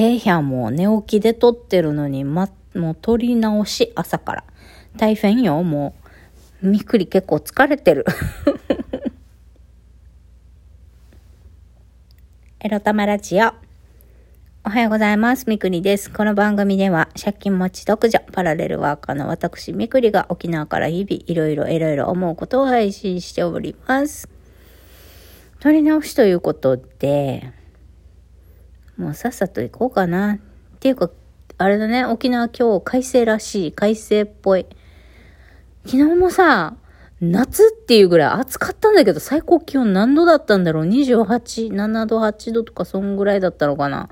ええー、やもう寝起きで撮ってるのに、ま、もう撮り直し、朝から。大変よ、もう。みっくり結構疲れてる。エロタマラジオ。おはようございます。みくりです。この番組では、借金持ち独女、パラレルワーカーの私、みくりが沖縄から日々、いろいろいろいろ思うことを配信しております。撮り直しということで、もうさっさと行こうかな。っていうか、あれだね、沖縄今日快晴らしい、快晴っぽい。昨日もさ、夏っていうぐらい暑かったんだけど、最高気温何度だったんだろう ?28、7度、8度とかそんぐらいだったのかな？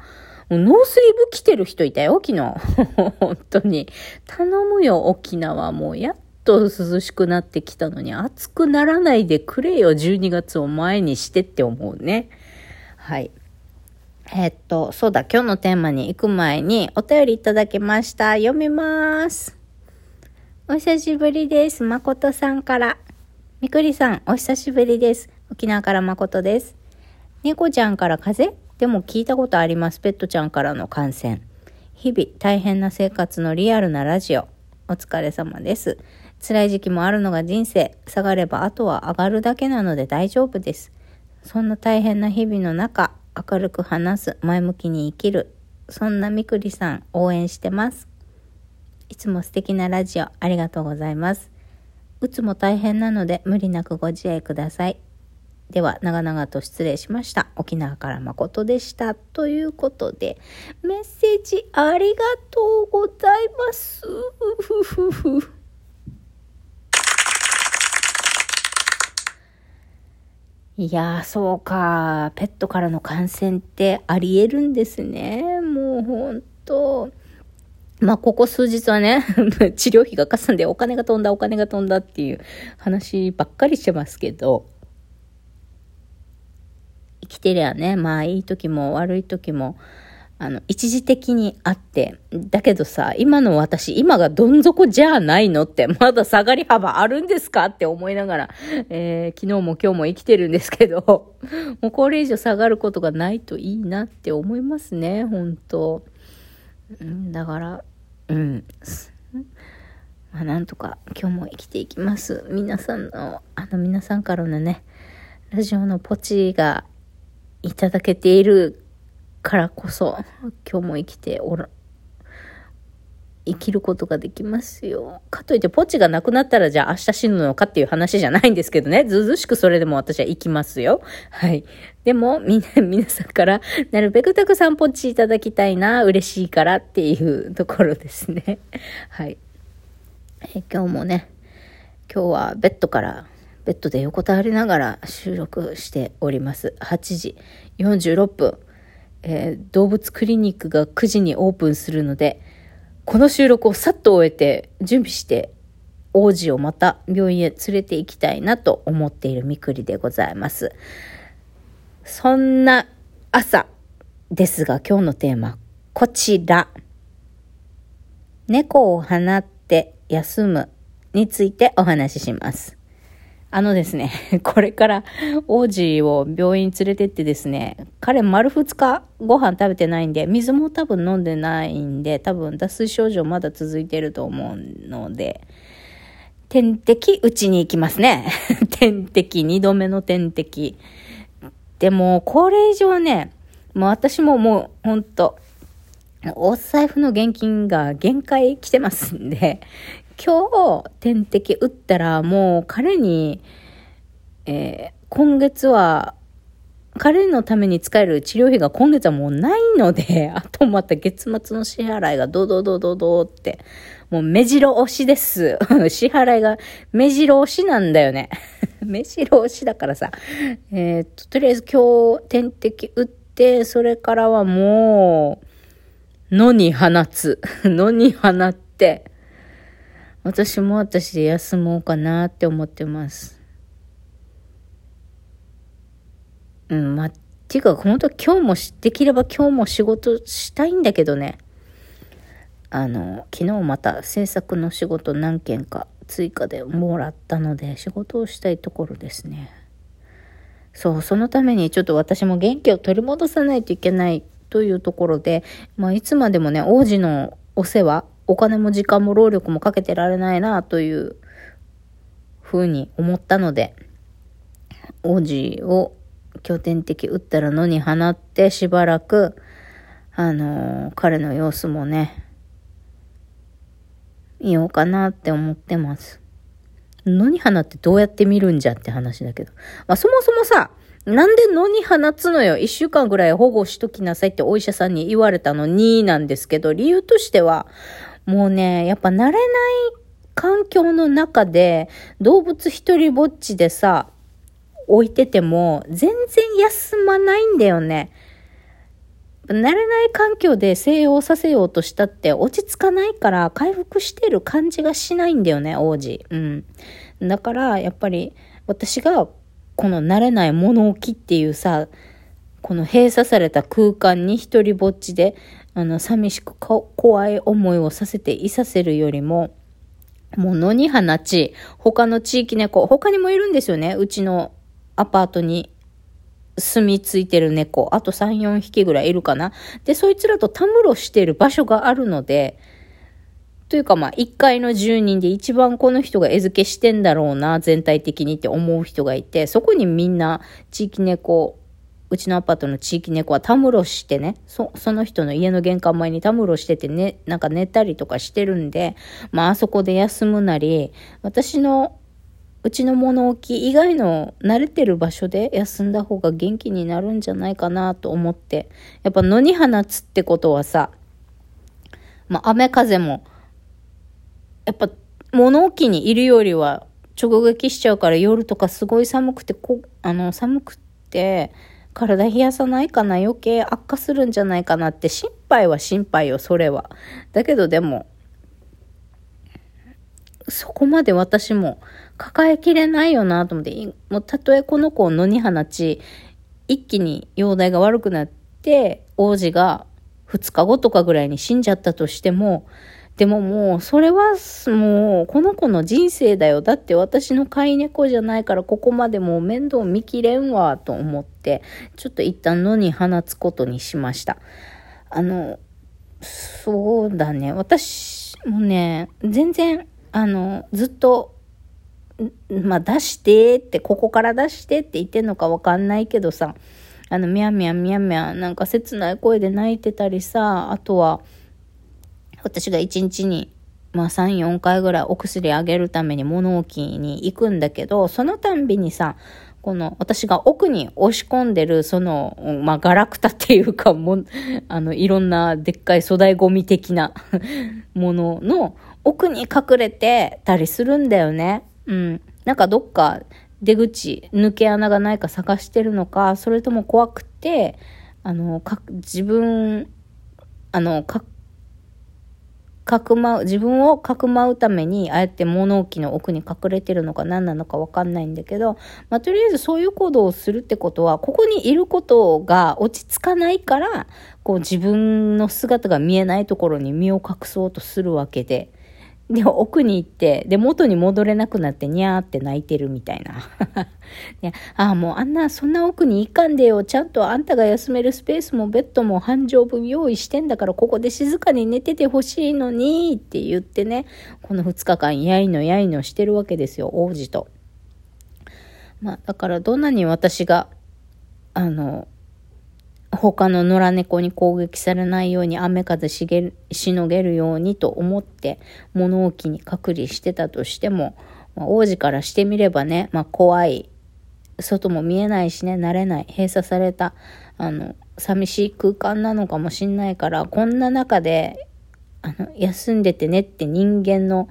もうノースリーブ着てる人いたよ、昨日。本当に。頼むよ、沖縄。もうやっと涼しくなってきたのに、暑くならないでくれよ、12月を前にしてって思うね。はい。えっと、そうだ、今日のテーマに行く前にお便りいただきました。読みます。お久しぶりです。誠さんから。みくりさん、お久しぶりです。沖縄から誠です。猫ちゃんから風？邪でも聞いたことあります。ペットちゃんからの感染。日々大変な生活のリアルなラジオ。お疲れ様です。辛い時期もあるのが人生。下がればあとは上がるだけなので大丈夫です。そんな大変な日々の中、明るく話す、前向きに生きる。そんなみくりさん、応援してます。いつも素敵なラジオありがとうございます。うつも大変なので無理なくご自愛ください。では、長々と失礼しました。沖縄から誠でした。ということで、メッセージありがとうございます。ふふふ。いやー、そうか。ペットからの感染ってあり得るんですね。もうほんと。まあ、ここ数日はね、治療費がかさんでお金が飛んだ、お金が飛んだっていう話ばっかりしてますけど、生きてりゃね、まあ、いい時も悪い時も、あの、一時的にあって、だけどさ、今の私、今がどん底じゃないのって、まだ下がり幅あるんですかって思いながら、えー、昨日も今日も生きてるんですけど、もうこれ以上下がることがないといいなって思いますね、本当だから、うん。まあ、なんとか今日も生きていきます。皆さんの、あの皆さんからのね、ラジオのポチがいただけているからこそ、今日も生きておら、生きることができますよ。かといってポチがなくなったらじゃあ明日死ぬのかっていう話じゃないんですけどね。ずずしくそれでも私は生きますよ。はい。でも、みんな、皆さんからなるべくたくさんポチいただきたいな、嬉しいからっていうところですね。はい。え今日もね、今日はベッドから、ベッドで横たわりながら収録しております。8時46分。えー、動物クリニックが9時にオープンするので、この収録をさっと終えて準備して王子をまた病院へ連れて行きたいなと思っているみくりでございます。そんな朝ですが今日のテーマ、こちら。猫を放って休むについてお話しします。あのですね、これから王子を病院連れてってですね、彼丸2日ご飯食べてないんで、水も多分飲んでないんで、多分脱水症状まだ続いてると思うので、点滴打ちに行きますね。点滴、二度目の点滴。でも、これ以上ね、もう私ももう、ほんと、お財布の現金が限界来てますんで、今日点滴打ったらもう彼に、えー、今月は彼のために使える治療費が今月はもうないので、あとまた月末の支払いがドドドドドって、もう目白押しです。支払いが目白押しなんだよね。目白押しだからさ。えー、っと、とりあえず今日点滴打って、それからはもう、野に放つ。野に放って、私も私で休もうかなって思ってます。うん、まあ、ていうか、本当今日も、できれば今日も仕事したいんだけどね。あの、昨日また制作の仕事何件か追加でもらったので、仕事をしたいところですね。そう、そのためにちょっと私も元気を取り戻さないといけないというところで、まあ、いつまでもね、王子のお世話、お金も時間も労力もかけてられないな、というふうに思ったので、王子を拠点的打ったら野に放ってしばらく、あのー、彼の様子もね、見ようかなって思ってます。野に放ってどうやって見るんじゃって話だけど。まあ、そもそもさ、なんで野に放つのよ？一週間ぐらい保護しときなさいってお医者さんに言われたのになんですけど、理由としては、もうね、やっぱ慣れない環境の中で動物一人ぼっちでさ、置いてても全然休まないんだよね。慣れない環境で静養させようとしたって落ち着かないから回復してる感じがしないんだよね、王子。うん。だからやっぱり私がこの慣れない物置っていうさ、この閉鎖された空間に一人ぼっちで、あの、寂しく怖い思いをさせていさせるよりも、もう野に放ち、他の地域猫、他にもいるんですよね。うちのアパートに住み着いてる猫。あと3、4匹ぐらいいるかな。で、そいつらとたむろしてる場所があるので、というかまあ、1階の住人で一番この人が餌付けしてんだろうな、全体的にって思う人がいて、そこにみんな地域猫、うちのアパートの地域猫はたむろしてね、そ、その人の家の玄関前にたむろしててね、なんか寝たりとかしてるんで、まああそこで休むなり、私のうちの物置以外の慣れてる場所で休んだ方が元気になるんじゃないかなと思って、やっぱ野に放つってことはさ、まあ雨風も、やっぱ物置にいるよりは直撃しちゃうから夜とかすごい寒くて、こあの寒くて、体冷やさないかな余計悪化するんじゃないかなって心配は心配よ、それは。だけどでも、そこまで私も抱えきれないよなと思って、もうたとえこの子を野に放ち、一気に容体が悪くなって、王子が2日後とかぐらいに死んじゃったとしても、でももう、それはもう、この子の人生だよ。だって私の飼い猫じゃないから、ここまでもう面倒見きれんわ、と思って、ちょっと一旦野に放つことにしました。あの、そうだね。私もね、全然、あの、ずっと、まあ、出してって、ここから出してって言ってんのかわかんないけどさ、あの、みゃみゃみゃみゃ、なんか切ない声で泣いてたりさ、あとは、私が1日に、まあ3、4回ぐらいお薬あげるために物置に行くんだけど、そのたんびにさ、この私が奥に押し込んでる、その、まあ、ガラクタっていうか、も、あの、いろんなでっかい粗大ゴミ的な ものの奥に隠れてたりするんだよね。うん。なんかどっか出口、抜け穴がないか探してるのか、それとも怖くて、あの、か、自分、あの、か、かくまう、自分をかくまうために、ああやって物置の奥に隠れてるのか何なのかわかんないんだけど、まあ、とりあえずそういう行動をするってことは、ここにいることが落ち着かないから、こう自分の姿が見えないところに身を隠そうとするわけで、で、奥に行って、で、元に戻れなくなって、にゃーって泣いてるみたいな。い ああ、もうあんな、そんな奥に行かんでよ。ちゃんとあんたが休めるスペースもベッドも半畳分用意してんだから、ここで静かに寝ててほしいのに、って言ってね、この2日間、やいのやいのしてるわけですよ、王子と。まあ、だからどんなに私が、あの、他の野良猫に攻撃されないように雨風しげしのげるようにと思って物置に隔離してたとしても、まあ、王子からしてみればね、まあ、怖い。外も見えないしね慣れない。閉鎖されたあの寂しい空間なのかもしんないからこんな中であの休んでてねって人間の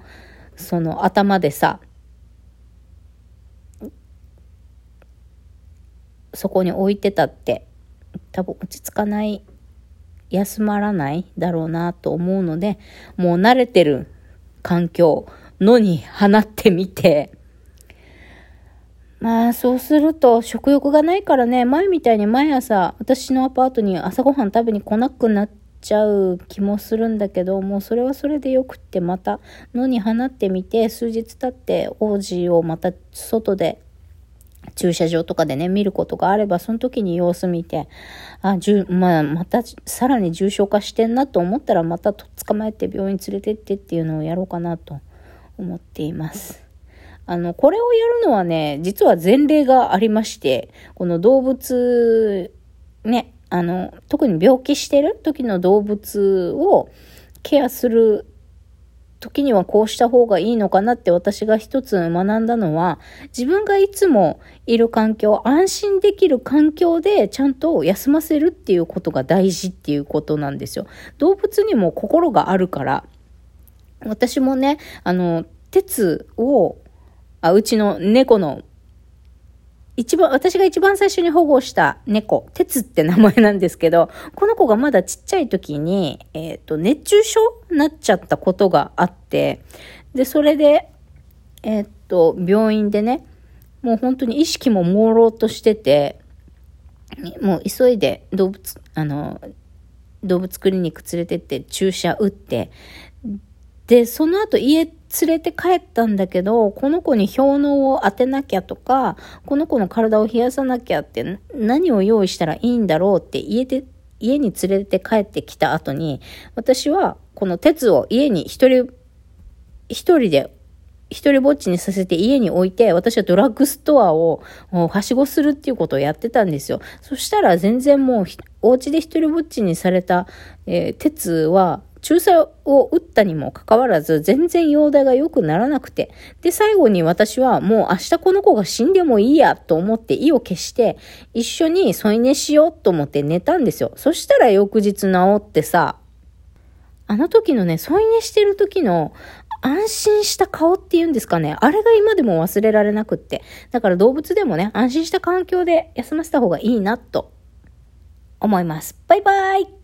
その頭でさそこに置いてたって多分落ち着かない、休まらないだろうなと思うので、もう慣れてる環境のに放ってみて、まあそうすると食欲がないからね、前みたいに毎朝私のアパートに朝ごはん食べに来なくなっちゃう気もするんだけど、もうそれはそれでよくってまた野に放ってみて、数日経って王子をまた外で駐車場とかでね、見ることがあれば、その時に様子見て、あ、じゅ、まあ、また、さらに重症化してんなと思ったら、また捕まえて病院連れてってっていうのをやろうかなと思っています。あの、これをやるのはね、実は前例がありまして、この動物、ね、あの、特に病気してる時の動物をケアする時にはこうした方がいいのかなって私が一つ学んだのは、自分がいつもいる環境、安心できる環境でちゃんと休ませるっていうことが大事っていうことなんですよ。動物にも心があるから、私もね、あの、鉄を、あ、うちの猫の一番、私が一番最初に保護した猫、鉄って名前なんですけど、この子がまだちっちゃい時に、えっ、ー、と、熱中症になっちゃったことがあって、で、それで、えっ、ー、と、病院でね、もう本当に意識も朦朧としてて、もう急いで動物、あの、動物クリニック連れてって注射打って、で、その後家連れて帰ったんだけど、この子に氷のを当てなきゃとか、この子の体を冷やさなきゃって何を用意したらいいんだろうって家で、家に連れて帰ってきた後に、私はこの鉄を家に一人、一人で一人ぼっちにさせて家に置いて、私はドラッグストアをはしごするっていうことをやってたんですよ。そしたら全然もう、お家で一人ぼっちにされた、えー、鉄は、注射を打ったにもかかわらず、全然容体が良くならなくて。で、最後に私はもう明日この子が死んでもいいやと思って意を決して、一緒に添い寝しようと思って寝たんですよ。そしたら翌日治ってさ、あの時のね、添い寝してる時の安心した顔っていうんですかね。あれが今でも忘れられなくって。だから動物でもね、安心した環境で休ませた方がいいなと思います。バイバイ